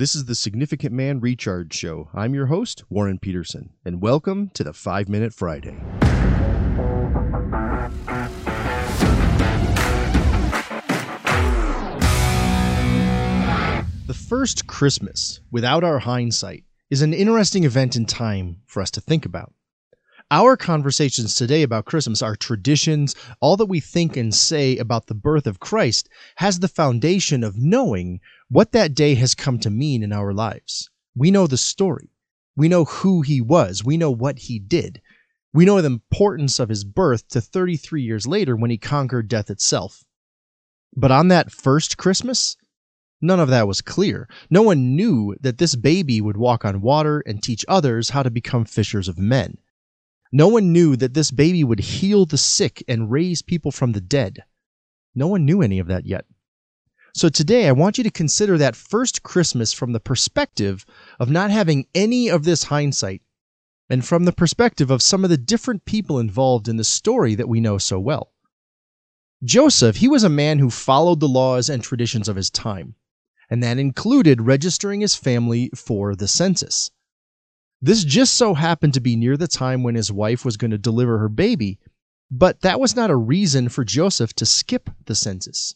This is the Significant Man Recharge Show. I'm your host, Warren Peterson, and welcome to the 5 Minute Friday. The first Christmas, without our hindsight, is an interesting event in time for us to think about. Our conversations today about Christmas, our traditions, all that we think and say about the birth of Christ has the foundation of knowing what that day has come to mean in our lives. We know the story. We know who he was. We know what he did. We know the importance of his birth to 33 years later when he conquered death itself. But on that first Christmas, none of that was clear. No one knew that this baby would walk on water and teach others how to become fishers of men. No one knew that this baby would heal the sick and raise people from the dead. No one knew any of that yet. So today, I want you to consider that first Christmas from the perspective of not having any of this hindsight and from the perspective of some of the different people involved in the story that we know so well. Joseph, he was a man who followed the laws and traditions of his time, and that included registering his family for the census. This just so happened to be near the time when his wife was going to deliver her baby, but that was not a reason for Joseph to skip the census.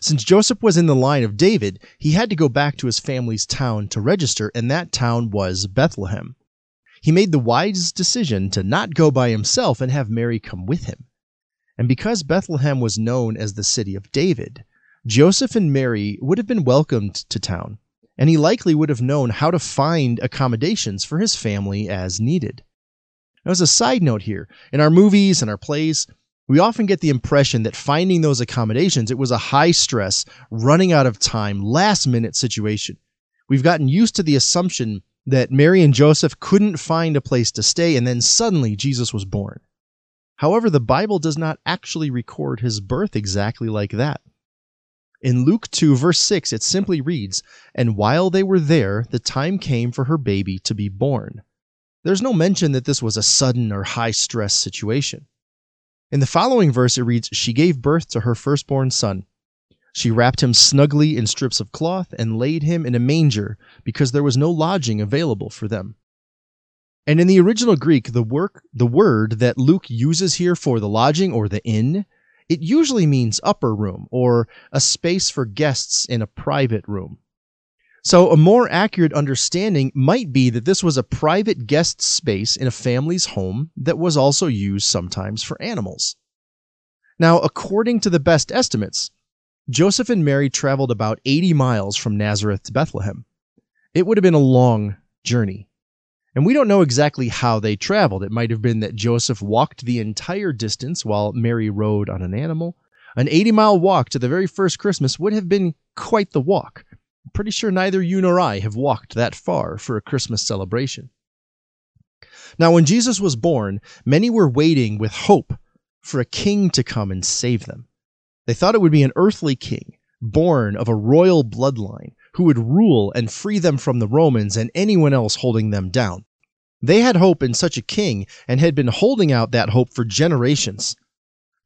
Since Joseph was in the line of David, he had to go back to his family's town to register, and that town was Bethlehem. He made the wise decision to not go by himself and have Mary come with him. And because Bethlehem was known as the city of David, Joseph and Mary would have been welcomed to town and he likely would have known how to find accommodations for his family as needed. Now, as a side note here, in our movies and our plays, we often get the impression that finding those accommodations, it was a high stress, running out of time, last minute situation. We've gotten used to the assumption that Mary and Joseph couldn't find a place to stay, and then suddenly Jesus was born. However, the Bible does not actually record his birth exactly like that. In Luke 2, verse 6, it simply reads, And while they were there, the time came for her baby to be born. There's no mention that this was a sudden or high stress situation. In the following verse, it reads, She gave birth to her firstborn son. She wrapped him snugly in strips of cloth and laid him in a manger because there was no lodging available for them. And in the original Greek, the work the word that Luke uses here for the lodging or the inn it usually means upper room or a space for guests in a private room. So, a more accurate understanding might be that this was a private guest space in a family's home that was also used sometimes for animals. Now, according to the best estimates, Joseph and Mary traveled about 80 miles from Nazareth to Bethlehem. It would have been a long journey. And we don't know exactly how they traveled. It might have been that Joseph walked the entire distance while Mary rode on an animal. An 80 mile walk to the very first Christmas would have been quite the walk. I'm pretty sure neither you nor I have walked that far for a Christmas celebration. Now, when Jesus was born, many were waiting with hope for a king to come and save them. They thought it would be an earthly king, born of a royal bloodline, who would rule and free them from the Romans and anyone else holding them down. They had hope in such a king and had been holding out that hope for generations.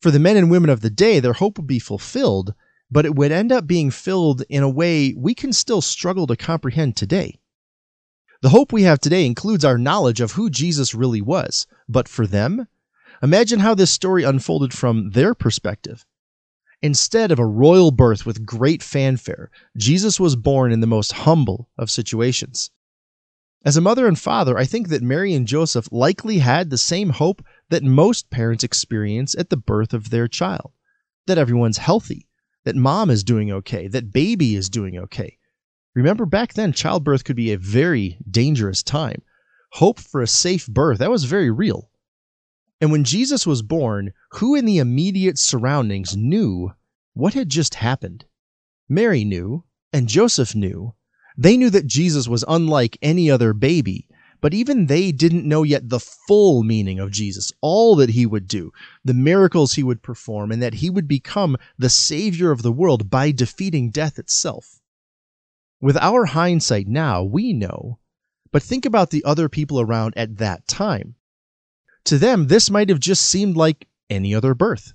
For the men and women of the day, their hope would be fulfilled, but it would end up being filled in a way we can still struggle to comprehend today. The hope we have today includes our knowledge of who Jesus really was, but for them, imagine how this story unfolded from their perspective. Instead of a royal birth with great fanfare, Jesus was born in the most humble of situations. As a mother and father, I think that Mary and Joseph likely had the same hope that most parents experience at the birth of their child that everyone's healthy, that mom is doing okay, that baby is doing okay. Remember, back then, childbirth could be a very dangerous time. Hope for a safe birth, that was very real. And when Jesus was born, who in the immediate surroundings knew what had just happened? Mary knew, and Joseph knew. They knew that Jesus was unlike any other baby, but even they didn't know yet the full meaning of Jesus, all that he would do, the miracles he would perform, and that he would become the Savior of the world by defeating death itself. With our hindsight now, we know, but think about the other people around at that time. To them, this might have just seemed like any other birth.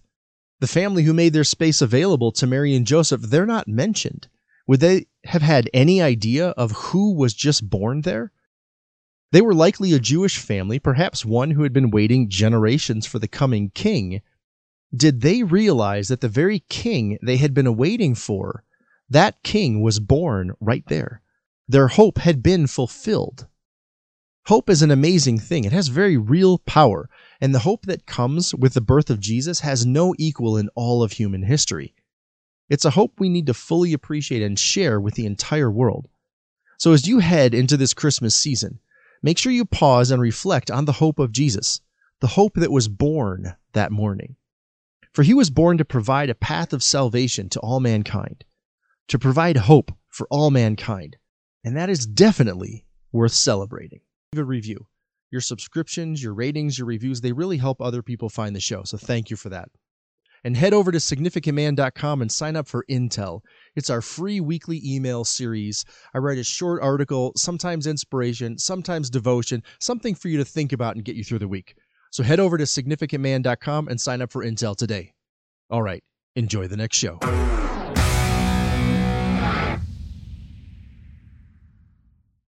The family who made their space available to Mary and Joseph, they're not mentioned. would they have had any idea of who was just born there? They were likely a Jewish family, perhaps one who had been waiting generations for the coming king. Did they realize that the very king they had been awaiting for, that king was born right there? Their hope had been fulfilled. Hope is an amazing thing. It has very real power, and the hope that comes with the birth of Jesus has no equal in all of human history. It's a hope we need to fully appreciate and share with the entire world. So as you head into this Christmas season, make sure you pause and reflect on the hope of Jesus, the hope that was born that morning. For he was born to provide a path of salvation to all mankind, to provide hope for all mankind, and that is definitely worth celebrating. Leave a review. Your subscriptions, your ratings, your reviews, they really help other people find the show, so thank you for that and head over to significantman.com and sign up for Intel. It's our free weekly email series. I write a short article, sometimes inspiration, sometimes devotion, something for you to think about and get you through the week. So head over to significantman.com and sign up for Intel today. All right, enjoy the next show.